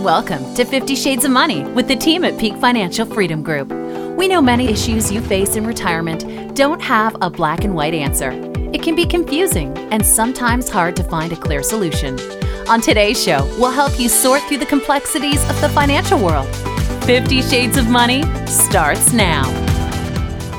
Welcome to 50 Shades of Money with the team at Peak Financial Freedom Group. We know many issues you face in retirement don't have a black and white answer. It can be confusing and sometimes hard to find a clear solution. On today's show, we'll help you sort through the complexities of the financial world. 50 Shades of Money starts now.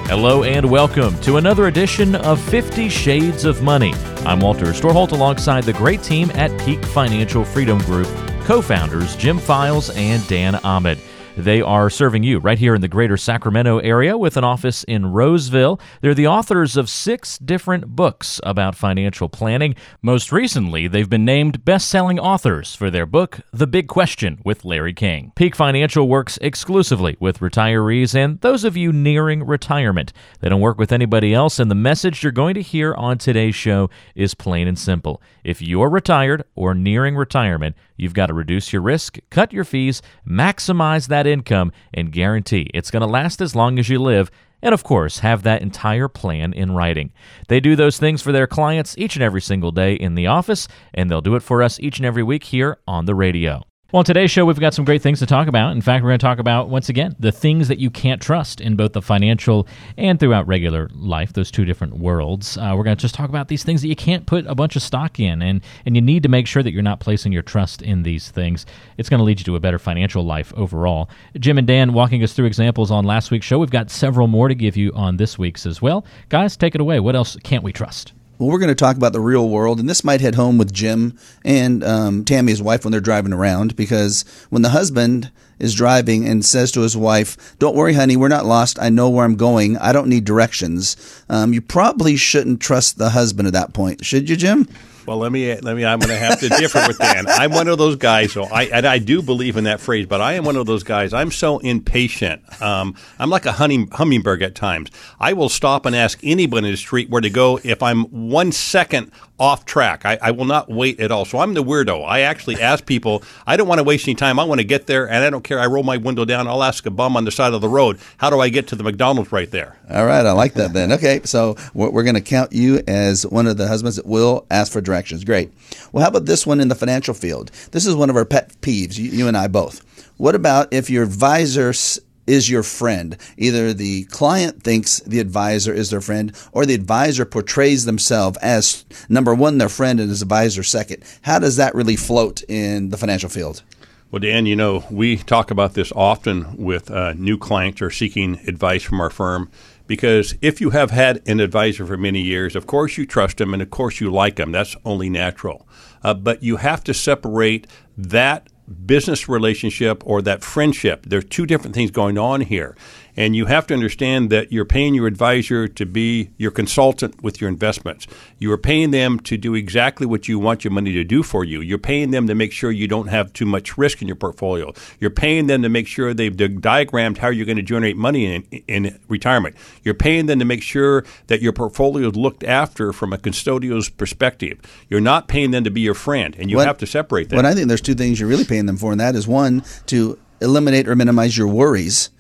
Hello and welcome to another edition of 50 Shades of Money. I'm Walter Storholt alongside the great team at Peak Financial Freedom Group co founders Jim Files and Dan Ahmed. They are serving you right here in the greater Sacramento area with an office in Roseville. They're the authors of six different books about financial planning. Most recently, they've been named best selling authors for their book, The Big Question with Larry King. Peak Financial works exclusively with retirees and those of you nearing retirement. They don't work with anybody else, and the message you're going to hear on today's show is plain and simple. If you're retired or nearing retirement, you've got to reduce your risk, cut your fees, maximize that income, and guarantee it's going to last as long as you live. And of course, have that entire plan in writing. They do those things for their clients each and every single day in the office, and they'll do it for us each and every week here on the radio. Well, on today's show, we've got some great things to talk about. In fact, we're going to talk about, once again, the things that you can't trust in both the financial and throughout regular life, those two different worlds. Uh, we're going to just talk about these things that you can't put a bunch of stock in, and, and you need to make sure that you're not placing your trust in these things. It's going to lead you to a better financial life overall. Jim and Dan walking us through examples on last week's show. We've got several more to give you on this week's as well. Guys, take it away. What else can't we trust? Well, we're going to talk about the real world, and this might hit home with Jim and um, Tammy, his wife, when they're driving around. Because when the husband is driving and says to his wife, "Don't worry, honey, we're not lost. I know where I'm going. I don't need directions." Um, you probably shouldn't trust the husband at that point, should you, Jim? Well, let me let me. I'm going to have to differ with Dan. I'm one of those guys. So I and I do believe in that phrase, but I am one of those guys. I'm so impatient. Um, I'm like a honey, hummingbird at times. I will stop and ask anybody in the street where to go if I'm one second off track. I, I, will not wait at all. So I'm the weirdo. I actually ask people, I don't want to waste any time. I want to get there, and I don't care. I roll my window down. I'll ask a bum on the side of the road, how do I get to the McDonald's right there? All right. I like that then. Okay. So we're, we're going to count you as one of the husbands that will ask for directions. Great. Well, how about this one in the financial field? This is one of our pet peeves, you, you and I both. What about if your advisor is your friend. Either the client thinks the advisor is their friend, or the advisor portrays themselves as number one, their friend, and his advisor second. How does that really float in the financial field? Well, Dan, you know, we talk about this often with uh, new clients or seeking advice from our firm because if you have had an advisor for many years, of course you trust him and of course you like him. That's only natural. Uh, but you have to separate that business relationship or that friendship. There are two different things going on here. And you have to understand that you're paying your advisor to be your consultant with your investments. You are paying them to do exactly what you want your money to do for you. You're paying them to make sure you don't have too much risk in your portfolio. You're paying them to make sure they've diagrammed how you're going to generate money in, in retirement. You're paying them to make sure that your portfolio is looked after from a custodial's perspective. You're not paying them to be your friend, and you have to separate that. But I think there's two things you're really paying them for, and that is one, to eliminate or minimize your worries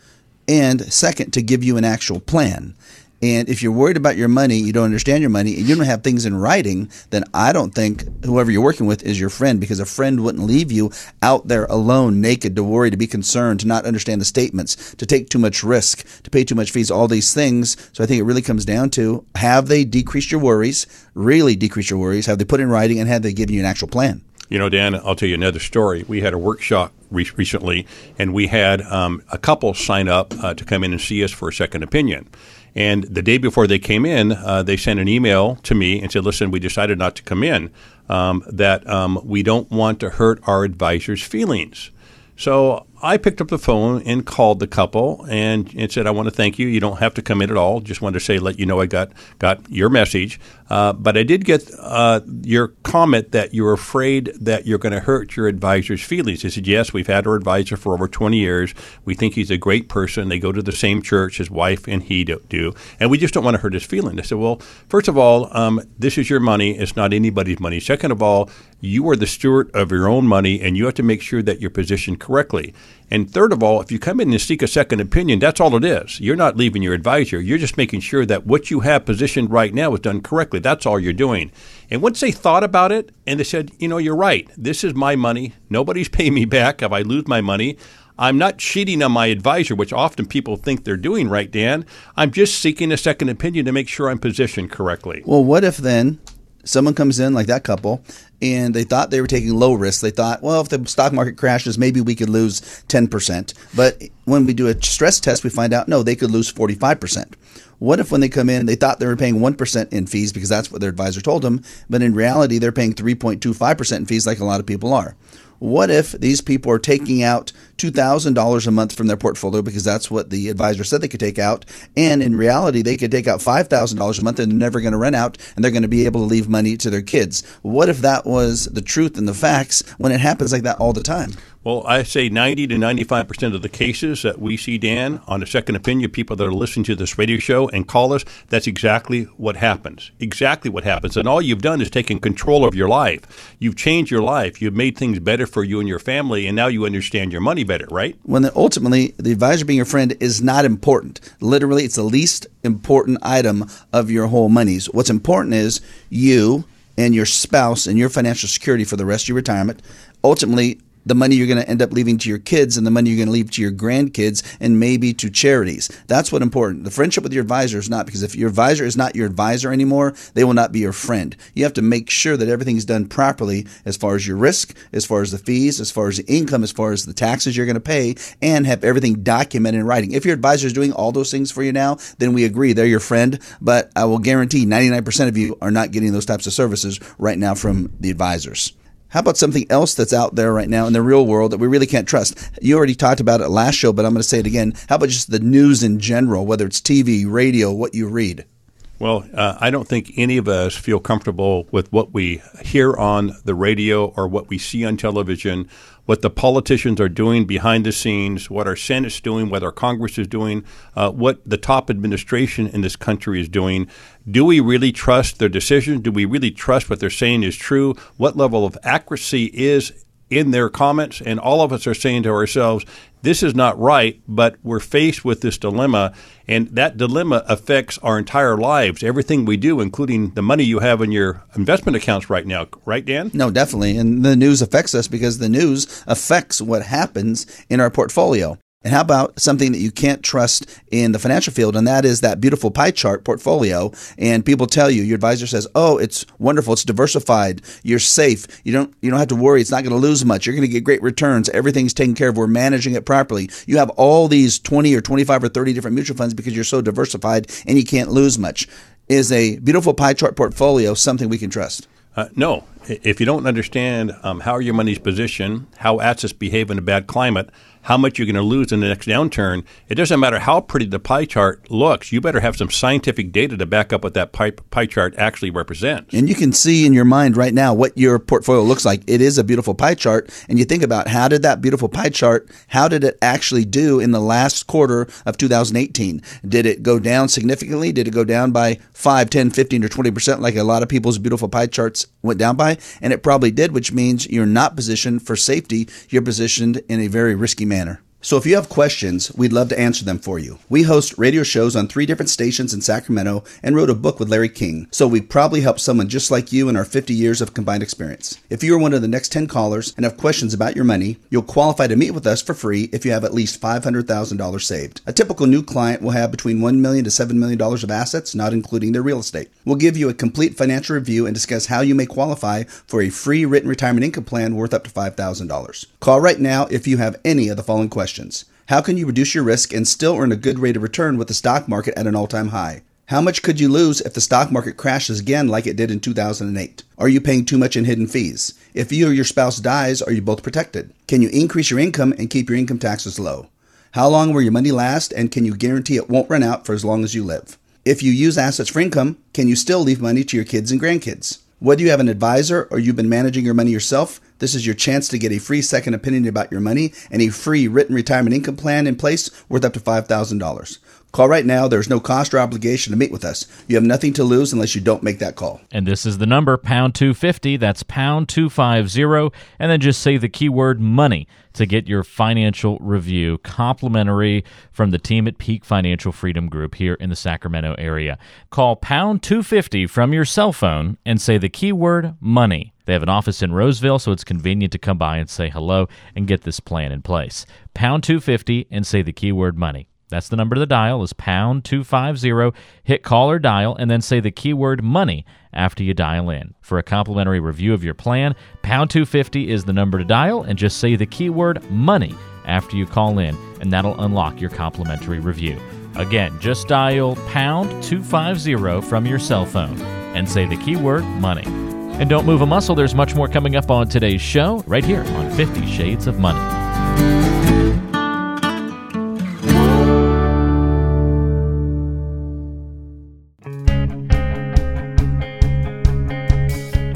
and second, to give you an actual plan. And if you're worried about your money, you don't understand your money, and you don't have things in writing, then I don't think whoever you're working with is your friend because a friend wouldn't leave you out there alone, naked, to worry, to be concerned, to not understand the statements, to take too much risk, to pay too much fees, all these things. So I think it really comes down to have they decreased your worries, really decreased your worries, have they put in writing, and have they given you an actual plan? You know, Dan, I'll tell you another story. We had a workshop re- recently, and we had um, a couple sign up uh, to come in and see us for a second opinion. And the day before they came in, uh, they sent an email to me and said, "Listen, we decided not to come in. Um, that um, we don't want to hurt our advisor's feelings." So I picked up the phone and called the couple and, and said, "I want to thank you. You don't have to come in at all. Just wanted to say, let you know I got got your message. Uh, but I did get uh, your comment that you're afraid that you're going to hurt your advisor's feelings." He said, "Yes, we've had our advisor for over 20 years. We think he's a great person. They go to the same church his wife and he do, and we just don't want to hurt his feelings." I said, "Well, first of all, um, this is your money. It's not anybody's money. Second of all, you are the steward of your own money, and you have to make sure that you're positioned correctly." And third of all, if you come in and seek a second opinion, that's all it is. You're not leaving your advisor. You're just making sure that what you have positioned right now is done correctly. That's all you're doing. And once they thought about it and they said, you know, you're right. This is my money. Nobody's paying me back if I lose my money. I'm not cheating on my advisor, which often people think they're doing, right, Dan? I'm just seeking a second opinion to make sure I'm positioned correctly. Well, what if then someone comes in like that couple and they thought they were taking low risk. They thought, well, if the stock market crashes, maybe we could lose 10%. But when we do a stress test, we find out, no, they could lose 45%. What if when they come in, they thought they were paying 1% in fees because that's what their advisor told them, but in reality, they're paying 3.25% in fees like a lot of people are. What if these people are taking out $2,000 a month from their portfolio because that's what the advisor said they could take out? And in reality, they could take out $5,000 a month and they're never going to run out and they're going to be able to leave money to their kids. What if that was the truth and the facts when it happens like that all the time? Well, I say 90 to 95% of the cases that we see, Dan, on a second opinion, people that are listening to this radio show and call us, that's exactly what happens. Exactly what happens. And all you've done is taken control of your life. You've changed your life. You've made things better for you and your family, and now you understand your money better, right? When ultimately the advisor being your friend is not important. Literally, it's the least important item of your whole monies. What's important is you and your spouse and your financial security for the rest of your retirement. Ultimately, the money you're going to end up leaving to your kids and the money you're going to leave to your grandkids and maybe to charities. That's what's important. The friendship with your advisor is not because if your advisor is not your advisor anymore, they will not be your friend. You have to make sure that everything's done properly as far as your risk, as far as the fees, as far as the income, as far as the taxes you're going to pay, and have everything documented in writing. If your advisor is doing all those things for you now, then we agree they're your friend. But I will guarantee 99% of you are not getting those types of services right now from the advisors. How about something else that's out there right now in the real world that we really can't trust? You already talked about it last show, but I'm going to say it again. How about just the news in general, whether it's TV, radio, what you read? Well, uh, I don't think any of us feel comfortable with what we hear on the radio or what we see on television, what the politicians are doing behind the scenes, what our Senate's doing, what our Congress is doing, uh, what the top administration in this country is doing. Do we really trust their decisions? Do we really trust what they're saying is true? What level of accuracy is in their comments? And all of us are saying to ourselves, this is not right, but we're faced with this dilemma, and that dilemma affects our entire lives, everything we do, including the money you have in your investment accounts right now. Right, Dan? No, definitely. And the news affects us because the news affects what happens in our portfolio. And how about something that you can't trust in the financial field? And that is that beautiful pie chart portfolio. And people tell you, your advisor says, "Oh, it's wonderful. It's diversified. You're safe. You don't you don't have to worry. It's not going to lose much. You're going to get great returns. Everything's taken care of. We're managing it properly. You have all these 20 or 25 or 30 different mutual funds because you're so diversified and you can't lose much." Is a beautiful pie chart portfolio something we can trust? Uh, no. If you don't understand um, how your money's positioned, how assets behave in a bad climate, how much you're going to lose in the next downturn, it doesn't matter how pretty the pie chart looks. You better have some scientific data to back up what that pie, pie chart actually represents. And you can see in your mind right now what your portfolio looks like. It is a beautiful pie chart. And you think about how did that beautiful pie chart, how did it actually do in the last quarter of 2018? Did it go down significantly? Did it go down by 5, 10, 15, or 20% like a lot of people's beautiful pie charts went down by? And it probably did, which means you're not positioned for safety. You're positioned in a very risky manner. So if you have questions, we'd love to answer them for you. We host radio shows on three different stations in Sacramento and wrote a book with Larry King, so we probably help someone just like you in our 50 years of combined experience. If you are one of the next 10 callers and have questions about your money, you'll qualify to meet with us for free if you have at least $500,000 saved. A typical new client will have between 1 million to $7 million of assets, not including their real estate. We'll give you a complete financial review and discuss how you may qualify for a free written retirement income plan worth up to $5,000. Call right now if you have any of the following questions questions. How can you reduce your risk and still earn a good rate of return with the stock market at an all time high? How much could you lose if the stock market crashes again like it did in 2008? Are you paying too much in hidden fees? If you or your spouse dies, are you both protected? Can you increase your income and keep your income taxes low? How long will your money last and can you guarantee it won't run out for as long as you live? If you use assets for income, can you still leave money to your kids and grandkids? Whether you have an advisor or you've been managing your money yourself, This is your chance to get a free second opinion about your money and a free written retirement income plan in place worth up to $5,000. Call right now. There's no cost or obligation to meet with us. You have nothing to lose unless you don't make that call. And this is the number, pound 250. That's pound 250. And then just say the keyword money to get your financial review complimentary from the team at Peak Financial Freedom Group here in the Sacramento area. Call pound 250 from your cell phone and say the keyword money. They have an office in Roseville, so it's convenient to come by and say hello and get this plan in place. Pound 250 and say the keyword money. That's the number to dial is pound 250. Hit call or dial and then say the keyword money after you dial in. For a complimentary review of your plan, pound 250 is the number to dial and just say the keyword money after you call in and that'll unlock your complimentary review. Again, just dial pound 250 from your cell phone and say the keyword money. And don't move a muscle, there's much more coming up on today's show right here on 50 Shades of Money.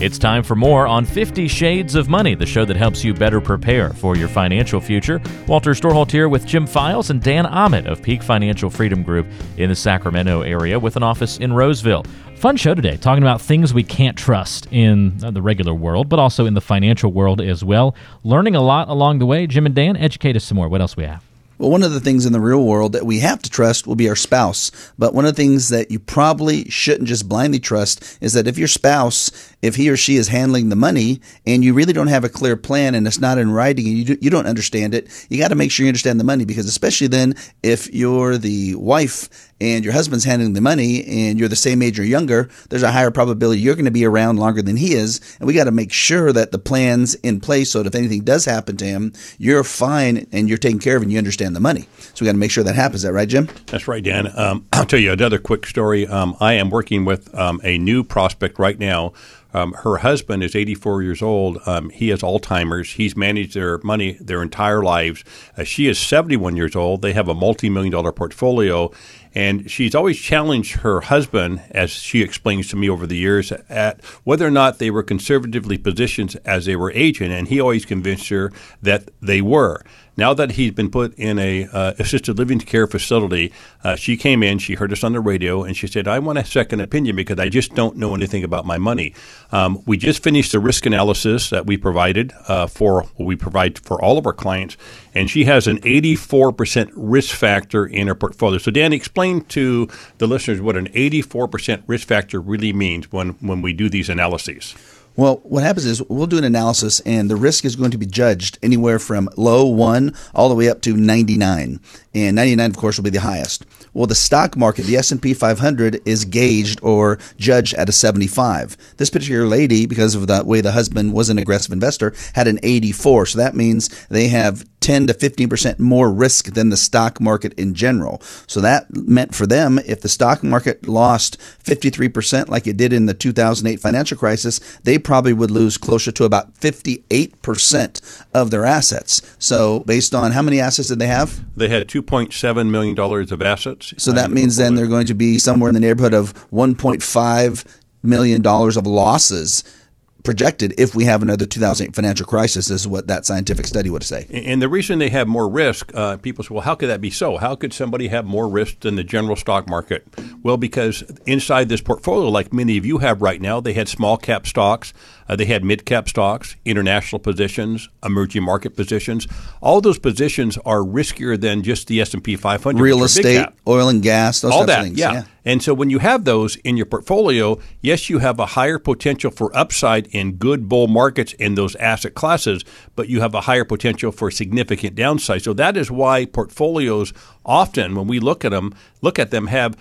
It's time for more on 50 Shades of Money, the show that helps you better prepare for your financial future. Walter Storholt here with Jim Files and Dan Ahmed of Peak Financial Freedom Group in the Sacramento area with an office in Roseville. Fun show today, talking about things we can't trust in uh, the regular world, but also in the financial world as well. Learning a lot along the way. Jim and Dan, educate us some more. What else we have? Well, one of the things in the real world that we have to trust will be our spouse. But one of the things that you probably shouldn't just blindly trust is that if your spouse, if he or she is handling the money and you really don't have a clear plan and it's not in writing and you, do, you don't understand it, you got to make sure you understand the money because especially then if you're the wife and your husband's handling the money and you're the same age or younger, there's a higher probability you're going to be around longer than he is. And we got to make sure that the plan's in place so that if anything does happen to him, you're fine and you're taken care of and you understand the money. So we got to make sure that happens. Is that right, Jim? That's right, Dan. Um, I'll tell you another quick story. Um, I am working with um, a new prospect right now. Um, her husband is 84 years old. Um, he has Alzheimer's. He's managed their money their entire lives. Uh, she is 71 years old. They have a multi million dollar portfolio. And she's always challenged her husband, as she explains to me over the years, at whether or not they were conservatively positioned as they were aging. And he always convinced her that they were. Now that he's been put in a uh, assisted living care facility, uh, she came in, she heard us on the radio, and she said, "I want a second opinion because I just don't know anything about my money." Um, we just finished the risk analysis that we provided uh, for we provide for all of our clients, and she has an 84% risk factor in her portfolio. So, Dan, explain to the listeners what an 84% risk factor really means when when we do these analyses. Well, what happens is we'll do an analysis, and the risk is going to be judged anywhere from low one all the way up to 99, and 99, of course, will be the highest. Well, the stock market, the S&P 500, is gauged or judged at a 75. This particular lady, because of the way the husband was an aggressive investor, had an 84. So that means they have 10 to 15% more risk than the stock market in general. So that meant for them, if the stock market lost 53% like it did in the 2008 financial crisis, they probably would lose closer to about 58% of their assets. So based on how many assets did they have? They had $2.7 million of assets. So that means then they're going to be somewhere in the neighborhood of $1.5 million of losses projected if we have another 2008 financial crisis is what that scientific study would say. And the reason they have more risk, uh, people say, well, how could that be so? How could somebody have more risk than the general stock market? Well, because inside this portfolio, like many of you have right now, they had small cap stocks, uh, they had mid cap stocks, international positions, emerging market positions. All those positions are riskier than just the S and P 500. Real estate, oil and gas, all that. Things, yeah. yeah. And so when you have those in your portfolio, yes, you have a higher potential for upside in good bull markets in those asset classes, but you have a higher potential for significant downside. So that is why portfolios often, when we look at them, look at them, have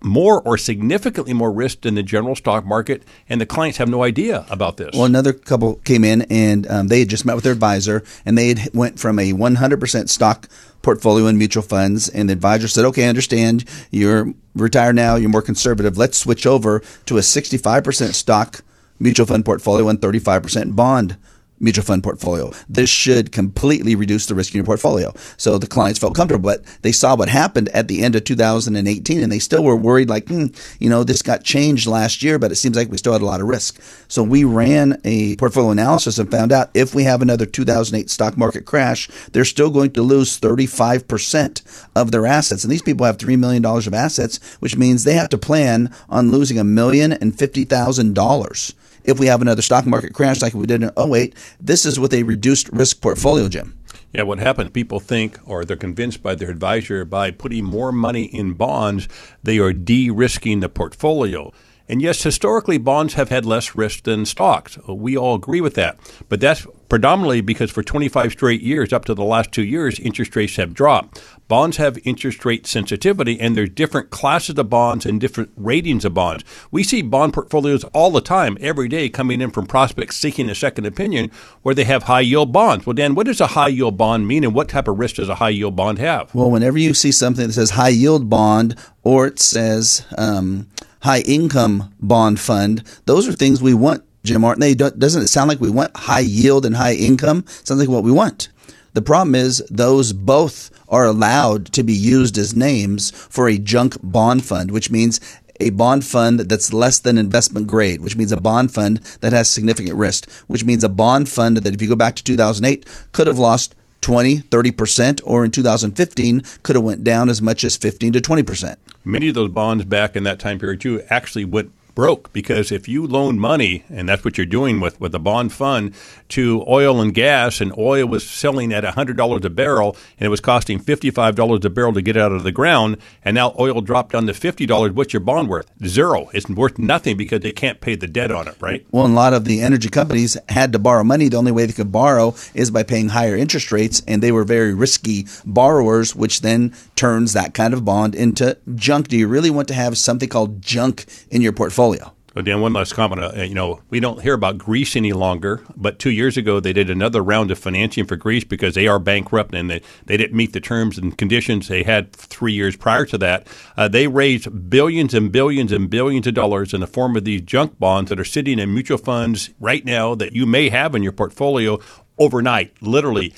more or significantly more risk than the general stock market, and the clients have no idea about this. Well, another couple came in and um, they had just met with their advisor, and they had went from a 100% stock portfolio in mutual funds, and the advisor said, "Okay, I understand you're retired now, you're more conservative. Let's switch over to a 65% stock mutual fund portfolio and 35% bond." Mutual fund portfolio. This should completely reduce the risk in your portfolio. So the clients felt comfortable, but they saw what happened at the end of 2018 and they still were worried like, hmm, you know, this got changed last year, but it seems like we still had a lot of risk. So we ran a portfolio analysis and found out if we have another 2008 stock market crash, they're still going to lose 35% of their assets. And these people have $3 million of assets, which means they have to plan on losing a million and fifty thousand dollars if we have another stock market crash like we did in 08. This is with a reduced risk portfolio, Jim. Yeah, what happens? People think, or they're convinced by their advisor, by putting more money in bonds, they are de risking the portfolio. And yes, historically, bonds have had less risk than stocks. We all agree with that. But that's predominantly because for 25 straight years, up to the last two years, interest rates have dropped. Bonds have interest rate sensitivity, and there's different classes of bonds and different ratings of bonds. We see bond portfolios all the time, every day, coming in from prospects seeking a second opinion where they have high yield bonds. Well, Dan, what does a high yield bond mean, and what type of risk does a high yield bond have? Well, whenever you see something that says high yield bond or it says um, high income bond fund, those are things we want Jim, aren't they? Doesn't it sound like we want high yield and high income? Sounds like what we want. The problem is those both are allowed to be used as names for a junk bond fund, which means a bond fund that's less than investment grade, which means a bond fund that has significant risk, which means a bond fund that if you go back to 2008 could have lost 20, 30%, or in 2015 could have went down as much as 15 to 20%. Many of those bonds back in that time period too actually went broke because if you loan money, and that's what you're doing with, with the bond fund, to oil and gas, and oil was selling at $100 a barrel, and it was costing $55 a barrel to get out of the ground, and now oil dropped down to $50, what's your bond worth? Zero. It's worth nothing because they can't pay the debt on it, right? Well, a lot of the energy companies had to borrow money. The only way they could borrow is by paying higher interest rates, and they were very risky borrowers, which then turns that kind of bond into junk. Do you really want to have something called junk in your portfolio? Portfolio. Well, Dan, one last comment. Uh, you know, we don't hear about Greece any longer, but two years ago they did another round of financing for Greece because they are bankrupt and they, they didn't meet the terms and conditions they had three years prior to that. Uh, they raised billions and billions and billions of dollars in the form of these junk bonds that are sitting in mutual funds right now that you may have in your portfolio overnight, literally.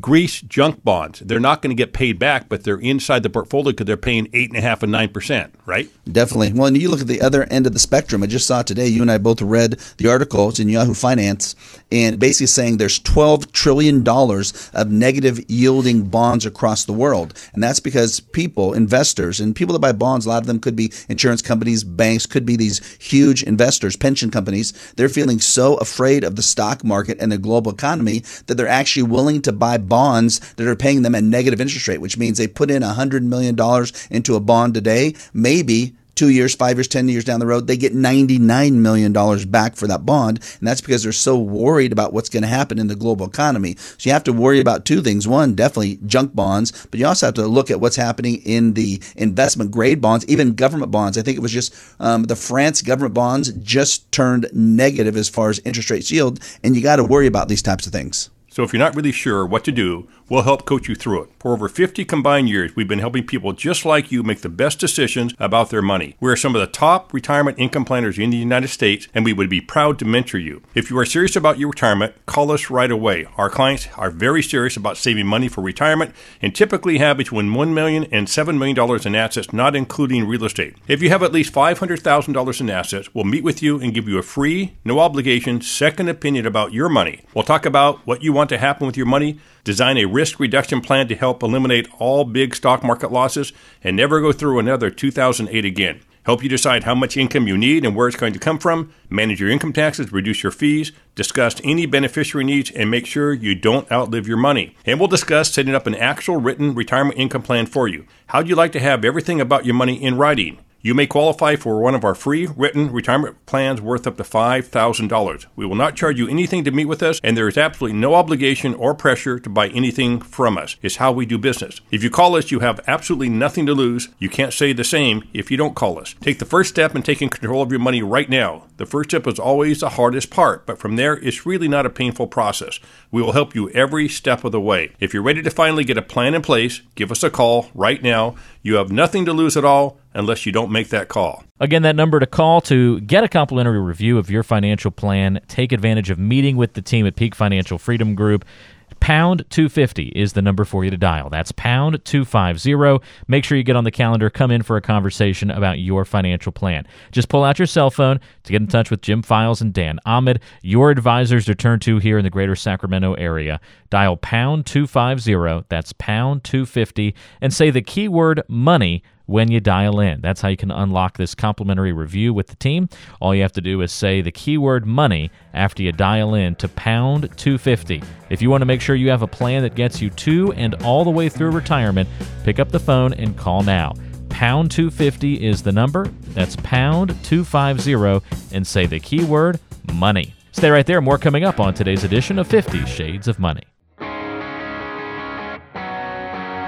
Greece junk bonds. They're not going to get paid back, but they're inside the portfolio because they're paying eight and a half and nine percent, right? Definitely. Well, and you look at the other end of the spectrum. I just saw today. You and I both read the article. It's in Yahoo Finance, and basically saying there's 12 trillion dollars of negative yielding bonds across the world, and that's because people, investors, and people that buy bonds, a lot of them could be insurance companies, banks, could be these huge investors, pension companies. They're feeling so afraid of the stock market and the global economy that they're actually willing to buy bonds that are paying them a negative interest rate, which means they put in $100 million into a bond today. Maybe two years, five years, 10 years down the road, they get $99 million back for that bond. And that's because they're so worried about what's going to happen in the global economy. So you have to worry about two things. One, definitely junk bonds, but you also have to look at what's happening in the investment grade bonds, even government bonds. I think it was just um, the France government bonds just turned negative as far as interest rates yield. And you got to worry about these types of things. So if you're not really sure what to do, we'll help coach you through it. For over 50 combined years, we've been helping people just like you make the best decisions about their money. We are some of the top retirement income planners in the United States, and we would be proud to mentor you. If you are serious about your retirement, call us right away. Our clients are very serious about saving money for retirement and typically have between $1 million and $7 million in assets, not including real estate. If you have at least $500,000 in assets, we'll meet with you and give you a free, no obligation, second opinion about your money. We'll talk about what you want want to happen with your money, design a risk reduction plan to help eliminate all big stock market losses, and never go through another 2008 again. Help you decide how much income you need and where it's going to come from, manage your income taxes, reduce your fees, discuss any beneficiary needs, and make sure you don't outlive your money. And we'll discuss setting up an actual written retirement income plan for you. How'd you like to have everything about your money in writing? You may qualify for one of our free written retirement plans worth up to $5,000. We will not charge you anything to meet with us, and there is absolutely no obligation or pressure to buy anything from us. It's how we do business. If you call us, you have absolutely nothing to lose. You can't say the same if you don't call us. Take the first step in taking control of your money right now. The first step is always the hardest part, but from there, it's really not a painful process. We will help you every step of the way. If you're ready to finally get a plan in place, give us a call right now. You have nothing to lose at all unless you don't make that call. Again, that number to call to get a complimentary review of your financial plan, take advantage of meeting with the team at Peak Financial Freedom Group. Pound 250 is the number for you to dial. That's pound 250. Make sure you get on the calendar, come in for a conversation about your financial plan. Just pull out your cell phone to get in touch with Jim Files and Dan Ahmed, your advisors to turn to here in the greater Sacramento area. Dial pound 250, that's pound 250, and say the keyword money when you dial in. That's how you can unlock this complimentary review with the team. All you have to do is say the keyword money after you dial in to pound 250. If you want to make sure you have a plan that gets you to and all the way through retirement, pick up the phone and call now. Pound 250 is the number. That's pound 250 and say the keyword money. Stay right there. More coming up on today's edition of 50 Shades of Money.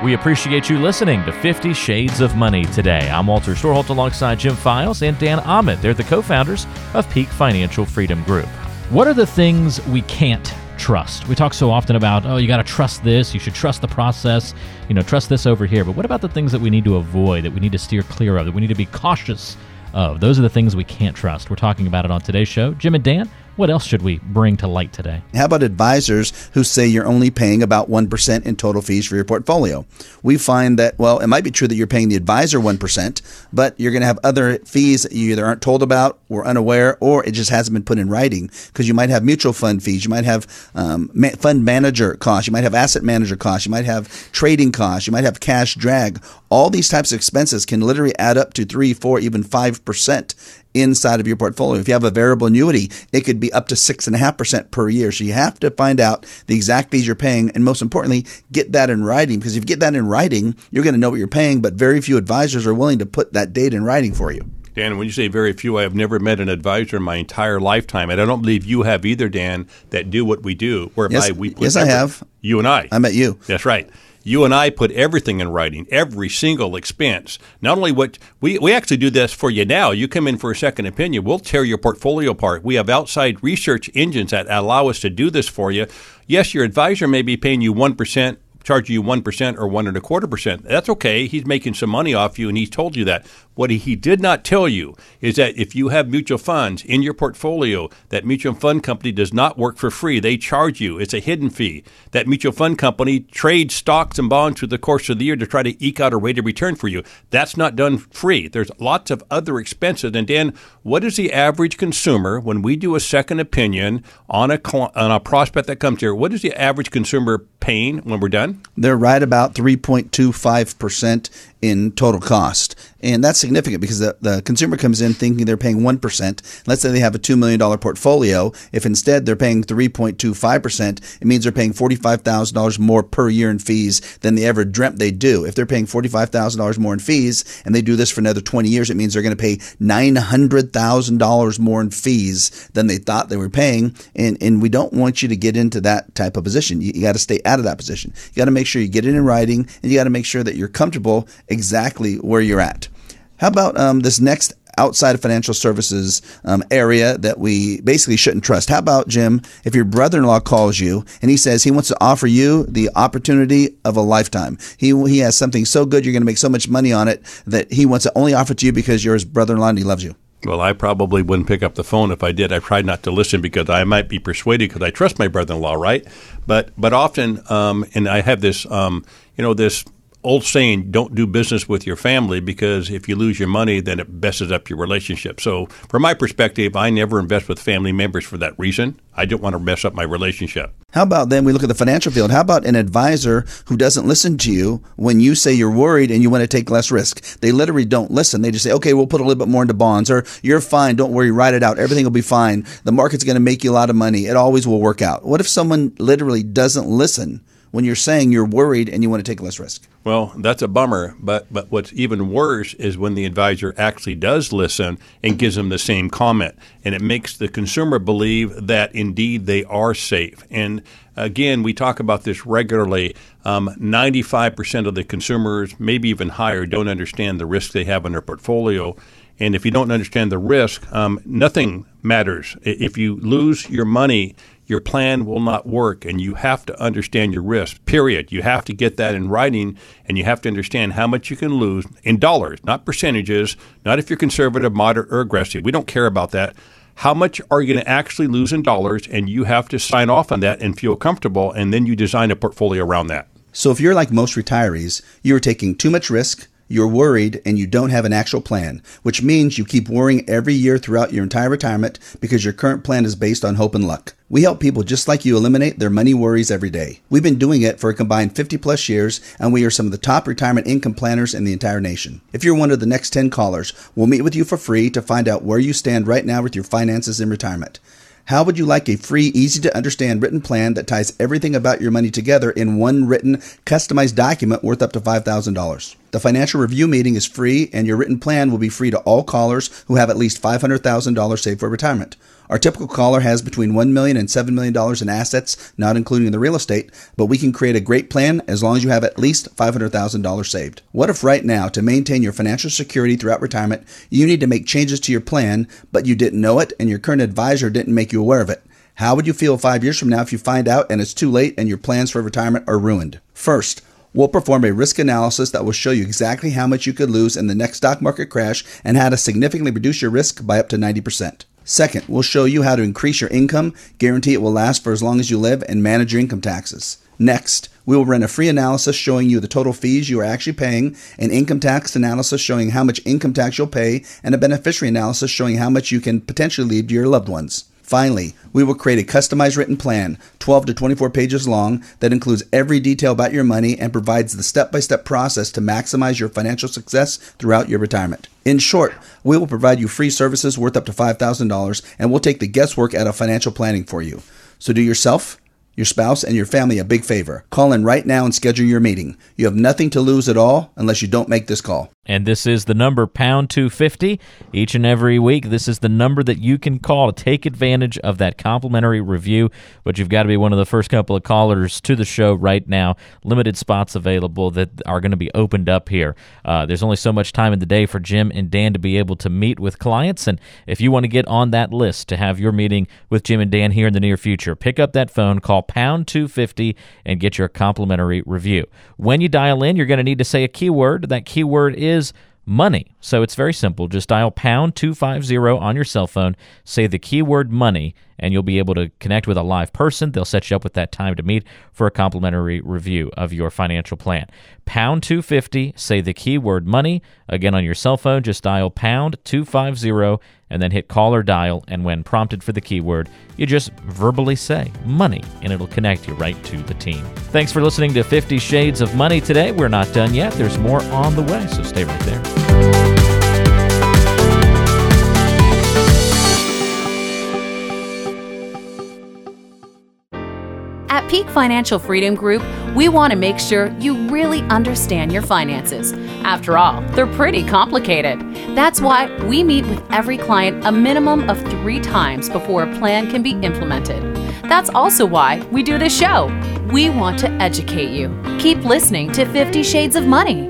We appreciate you listening to 50 Shades of Money today. I'm Walter Storholt alongside Jim Files and Dan Ahmed. They're the co founders of Peak Financial Freedom Group. What are the things we can't trust? We talk so often about, oh, you got to trust this, you should trust the process, you know, trust this over here. But what about the things that we need to avoid, that we need to steer clear of, that we need to be cautious of? Those are the things we can't trust. We're talking about it on today's show. Jim and Dan, what else should we bring to light today? How about advisors who say you're only paying about 1% in total fees for your portfolio? We find that, well, it might be true that you're paying the advisor 1%, but you're going to have other fees that you either aren't told about or unaware, or it just hasn't been put in writing because you might have mutual fund fees, you might have um, fund manager costs, you might have asset manager costs, you might have trading costs, you might have cash drag. All these types of expenses can literally add up to 3, 4, even 5% inside of your portfolio. If you have a variable annuity, it could be up to six and a half percent per year. So you have to find out the exact fees you're paying, and most importantly, get that in writing. Because if you get that in writing, you're going to know what you're paying. But very few advisors are willing to put that date in writing for you. Dan, when you say very few, I have never met an advisor in my entire lifetime, and I don't believe you have either, Dan, that do what we do. Whereby yes, we yes, I have. You and I. I met you. That's right you and I put everything in writing, every single expense. Not only what we, we actually do this for you now. You come in for a second opinion, we'll tear your portfolio apart. We have outside research engines that allow us to do this for you. Yes, your advisor may be paying you 1% charging you 1% or one and a quarter percent. That's okay. He's making some money off you and he's told you that. What he did not tell you is that if you have mutual funds in your portfolio, that mutual fund company does not work for free. They charge you. It's a hidden fee. That mutual fund company trades stocks and bonds through the course of the year to try to eke out a rate of return for you. That's not done free. There's lots of other expenses. And Dan, what is the average consumer when we do a second opinion on a on a prospect that comes here? What is the average consumer paying when we're done? They're right about 3.25% in total cost. And that's significant because the, the consumer comes in thinking they're paying 1%. Let's say they have a $2 million portfolio. If instead they're paying 3.25%, it means they're paying $45,000 more per year in fees than they ever dreamt they'd do. If they're paying $45,000 more in fees and they do this for another 20 years, it means they're going to pay $900,000 more in fees than they thought they were paying. And, and we don't want you to get into that type of position. You, you got to stay out of that position. You got to make sure you get it in writing and you got to make sure that you're comfortable exactly where you're at. How about um, this next outside of financial services um, area that we basically shouldn't trust. How about Jim? If your brother-in-law calls you and he says he wants to offer you the opportunity of a lifetime, he he has something so good you're going to make so much money on it that he wants to only offer it to you because you're his brother-in-law and he loves you. Well, I probably wouldn't pick up the phone if I did. I tried not to listen because I might be persuaded because I trust my brother-in-law, right? But but often, um, and I have this, um, you know, this old saying, don't do business with your family because if you lose your money, then it messes up your relationship. So, from my perspective, I never invest with family members for that reason. I don't want to mess up my relationship. How about then we look at the financial field? How about an advisor who doesn't listen to you when you say you're worried and you want to take less risk? They literally don't listen. They just say, okay, we'll put a little bit more into bonds or you're fine. Don't worry. Write it out. Everything will be fine. The market's going to make you a lot of money. It always will work out. What if someone literally doesn't listen? when you're saying you're worried and you want to take less risk. Well, that's a bummer. But but what's even worse is when the advisor actually does listen and gives them the same comment, and it makes the consumer believe that indeed they are safe. And again, we talk about this regularly. Um, 95% of the consumers, maybe even higher, don't understand the risk they have in their portfolio. And if you don't understand the risk, um, nothing matters. If you lose your money, your plan will not work and you have to understand your risk, period. You have to get that in writing and you have to understand how much you can lose in dollars, not percentages, not if you're conservative, moderate, or aggressive. We don't care about that. How much are you going to actually lose in dollars? And you have to sign off on that and feel comfortable, and then you design a portfolio around that. So if you're like most retirees, you are taking too much risk, you're worried, and you don't have an actual plan, which means you keep worrying every year throughout your entire retirement because your current plan is based on hope and luck. We help people just like you eliminate their money worries every day. We've been doing it for a combined 50 plus years, and we are some of the top retirement income planners in the entire nation. If you're one of the next 10 callers, we'll meet with you for free to find out where you stand right now with your finances in retirement. How would you like a free, easy to understand written plan that ties everything about your money together in one written, customized document worth up to $5,000? The financial review meeting is free, and your written plan will be free to all callers who have at least $500,000 saved for retirement. Our typical caller has between $1 million and $7 million in assets, not including the real estate, but we can create a great plan as long as you have at least $500,000 saved. What if right now, to maintain your financial security throughout retirement, you need to make changes to your plan, but you didn't know it and your current advisor didn't make you aware of it? How would you feel five years from now if you find out and it's too late and your plans for retirement are ruined? First, We'll perform a risk analysis that will show you exactly how much you could lose in the next stock market crash and how to significantly reduce your risk by up to 90%. Second, we'll show you how to increase your income, guarantee it will last for as long as you live, and manage your income taxes. Next, we will run a free analysis showing you the total fees you are actually paying, an income tax analysis showing how much income tax you'll pay, and a beneficiary analysis showing how much you can potentially leave to your loved ones. Finally, we will create a customized written plan, 12 to 24 pages long, that includes every detail about your money and provides the step by step process to maximize your financial success throughout your retirement. In short, we will provide you free services worth up to $5,000 and we'll take the guesswork out of financial planning for you. So do yourself your spouse, and your family a big favor. Call in right now and schedule your meeting. You have nothing to lose at all unless you don't make this call. And this is the number pound 250 each and every week. This is the number that you can call to take advantage of that complimentary review. But you've got to be one of the first couple of callers to the show right now. Limited spots available that are going to be opened up here. Uh, there's only so much time in the day for Jim and Dan to be able to meet with clients. And if you want to get on that list to have your meeting with Jim and Dan here in the near future, pick up that phone, call pound 250, and get your complimentary review. When you dial in, you're going to need to say a keyword. That keyword is money. So it's very simple. Just dial pound 250 on your cell phone, say the keyword money, and you'll be able to connect with a live person. They'll set you up with that time to meet for a complimentary review of your financial plan. Pound 250, say the keyword money. Again, on your cell phone, just dial pound 250 and then hit call or dial. And when prompted for the keyword, you just verbally say money, and it'll connect you right to the team. Thanks for listening to 50 Shades of Money today. We're not done yet, there's more on the way, so stay right there. Peak Financial Freedom Group, we want to make sure you really understand your finances. After all, they're pretty complicated. That's why we meet with every client a minimum of three times before a plan can be implemented. That's also why we do this show. We want to educate you. Keep listening to 50 Shades of Money.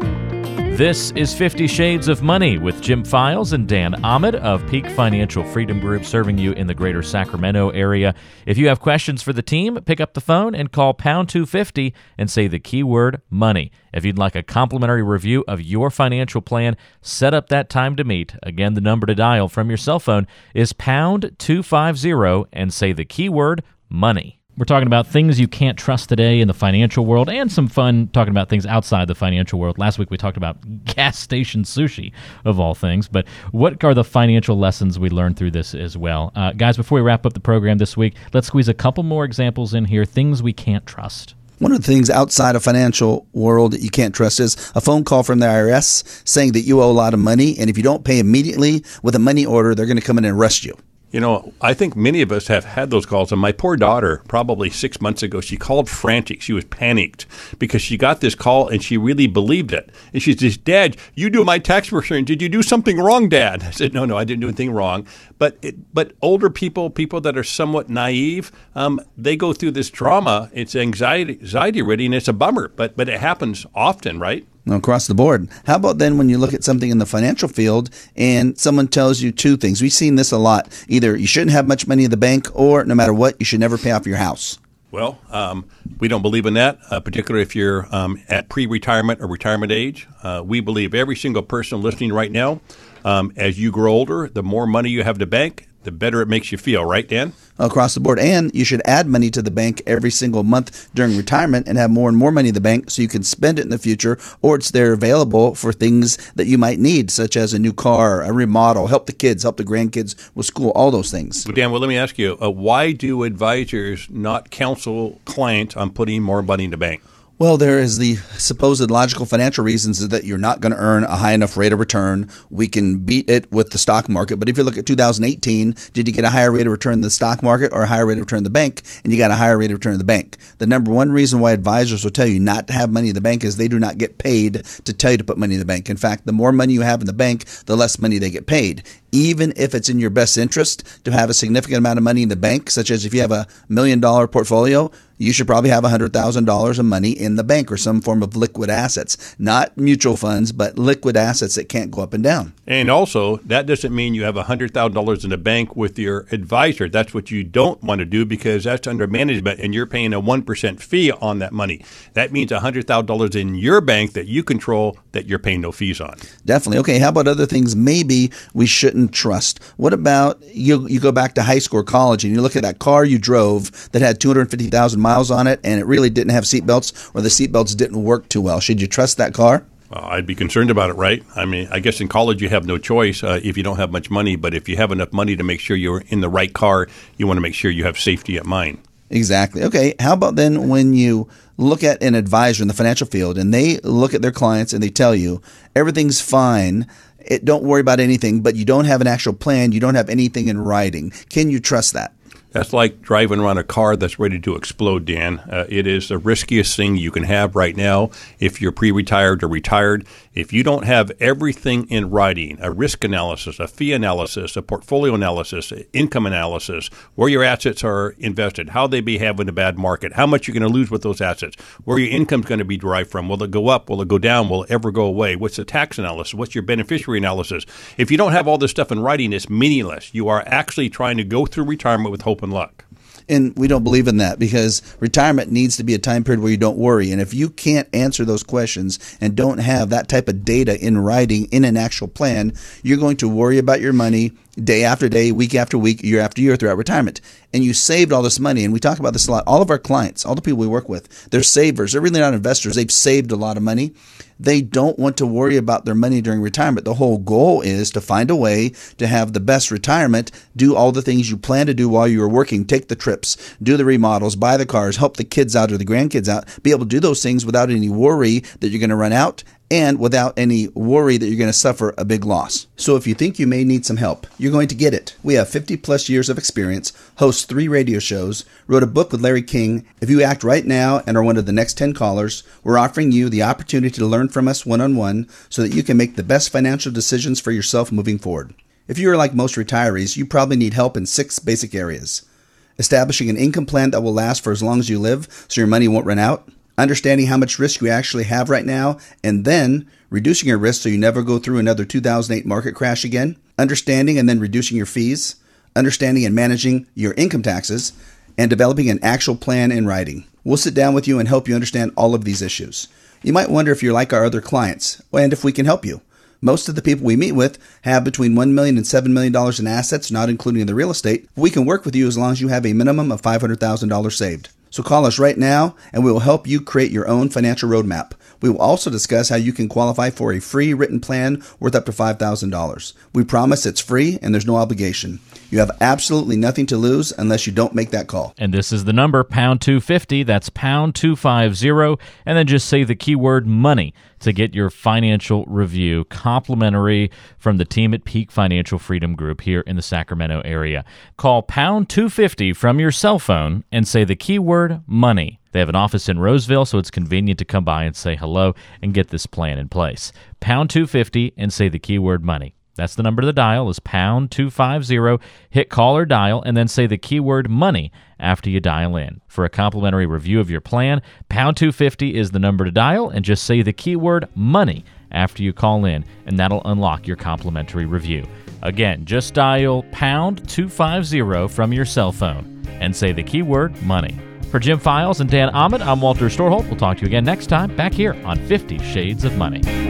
This is 50 Shades of Money with Jim Files and Dan Ahmed of Peak Financial Freedom Group, serving you in the greater Sacramento area. If you have questions for the team, pick up the phone and call pound 250 and say the keyword money. If you'd like a complimentary review of your financial plan, set up that time to meet. Again, the number to dial from your cell phone is pound 250 and say the keyword money. We're talking about things you can't trust today in the financial world and some fun talking about things outside the financial world. Last week we talked about gas station sushi, of all things. But what are the financial lessons we learned through this as well? Uh, guys, before we wrap up the program this week, let's squeeze a couple more examples in here things we can't trust. One of the things outside of financial world that you can't trust is a phone call from the IRS saying that you owe a lot of money, and if you don't pay immediately with a money order, they're going to come in and arrest you. You know, I think many of us have had those calls. And my poor daughter, probably six months ago, she called frantic. She was panicked because she got this call and she really believed it. And she says, Dad, you do my tax return. Did you do something wrong, Dad? I said, No, no, I didn't do anything wrong. But it, but older people, people that are somewhat naive, um, they go through this drama. It's anxiety, anxiety ridden. It's a bummer, but but it happens often, right? Across the board. How about then when you look at something in the financial field and someone tells you two things? We've seen this a lot. Either you shouldn't have much money in the bank, or no matter what, you should never pay off your house. Well, um, we don't believe in that, uh, particularly if you're um, at pre retirement or retirement age. Uh, we believe every single person listening right now, um, as you grow older, the more money you have to bank, the better it makes you feel, right, Dan? Across the board. And you should add money to the bank every single month during retirement and have more and more money in the bank so you can spend it in the future or it's there available for things that you might need, such as a new car, a remodel, help the kids, help the grandkids with school, all those things. Well, Dan, well, let me ask you uh, why do advisors not counsel clients on putting more money in the bank? Well, there is the supposed logical financial reasons that you're not going to earn a high enough rate of return. We can beat it with the stock market, but if you look at 2018, did you get a higher rate of return in the stock market or a higher rate of return in the bank? And you got a higher rate of return in the bank. The number one reason why advisors will tell you not to have money in the bank is they do not get paid to tell you to put money in the bank. In fact, the more money you have in the bank, the less money they get paid even if it's in your best interest to have a significant amount of money in the bank, such as if you have a million dollar portfolio, you should probably have $100,000 of money in the bank or some form of liquid assets, not mutual funds, but liquid assets that can't go up and down. And also, that doesn't mean you have $100,000 in the bank with your advisor. That's what you don't want to do because that's under management and you're paying a 1% fee on that money. That means $100,000 in your bank that you control that you're paying no fees on. Definitely. Okay, how about other things maybe we shouldn't trust? What about you you go back to high school or college and you look at that car you drove that had 250,000 miles on it and it really didn't have seatbelts or the seatbelts didn't work too well. Should you trust that car? Well, I'd be concerned about it, right? I mean, I guess in college you have no choice uh, if you don't have much money, but if you have enough money to make sure you're in the right car, you want to make sure you have safety at mind. Exactly. Okay. How about then when you look at an advisor in the financial field and they look at their clients and they tell you everything's fine, it, don't worry about anything, but you don't have an actual plan, you don't have anything in writing. Can you trust that? That's like driving around a car that's ready to explode, Dan. Uh, it is the riskiest thing you can have right now if you're pre retired or retired. If you don't have everything in writing, a risk analysis, a fee analysis, a portfolio analysis, income analysis, where your assets are invested, how they behave in a bad market, how much you're going to lose with those assets, where your income's going to be derived from, will it go up, will it go down, will it ever go away, what's the tax analysis, what's your beneficiary analysis. If you don't have all this stuff in writing, it's meaningless. You are actually trying to go through retirement with hope and luck and we don't believe in that because retirement needs to be a time period where you don't worry. And if you can't answer those questions and don't have that type of data in writing in an actual plan, you're going to worry about your money day after day, week after week, year after year throughout retirement. And you saved all this money. And we talk about this a lot. All of our clients, all the people we work with, they're savers. They're really not investors. They've saved a lot of money. They don't want to worry about their money during retirement. The whole goal is to find a way to have the best retirement, do all the things you plan to do while you are working, take the trips, do the remodels, buy the cars, help the kids out or the grandkids out, be able to do those things without any worry that you're going to run out and without any worry that you're going to suffer a big loss. So if you think you may need some help, you're going to get it. We have 50 plus years of experience, host three radio shows, wrote a book with Larry King. If you act right now and are one of the next 10 callers, we're offering you the opportunity to learn from us one on one so that you can make the best financial decisions for yourself moving forward. If you are like most retirees, you probably need help in six basic areas. Establishing an income plan that will last for as long as you live so your money won't run out understanding how much risk you actually have right now, and then reducing your risk so you never go through another 2008 market crash again, understanding and then reducing your fees, understanding and managing your income taxes, and developing an actual plan in writing. We'll sit down with you and help you understand all of these issues. You might wonder if you're like our other clients and if we can help you. Most of the people we meet with have between $1 million and $7 million in assets, not including the real estate. We can work with you as long as you have a minimum of $500,000 saved. So call us right now and we will help you create your own financial roadmap. We will also discuss how you can qualify for a free written plan worth up to $5,000. We promise it's free and there's no obligation. You have absolutely nothing to lose unless you don't make that call. And this is the number, pound 250. That's pound 250. And then just say the keyword money to get your financial review complimentary from the team at Peak Financial Freedom Group here in the Sacramento area. Call pound 250 from your cell phone and say the keyword money. They have an office in Roseville, so it's convenient to come by and say hello and get this plan in place. Pound 250 and say the keyword money. That's the number to dial is pound 250. Hit call or dial and then say the keyword money after you dial in. For a complimentary review of your plan, pound 250 is the number to dial and just say the keyword money after you call in and that'll unlock your complimentary review. Again, just dial pound 250 from your cell phone and say the keyword money. For Jim Files and Dan Ahmad, I'm Walter Storholt. We'll talk to you again next time back here on 50 Shades of Money.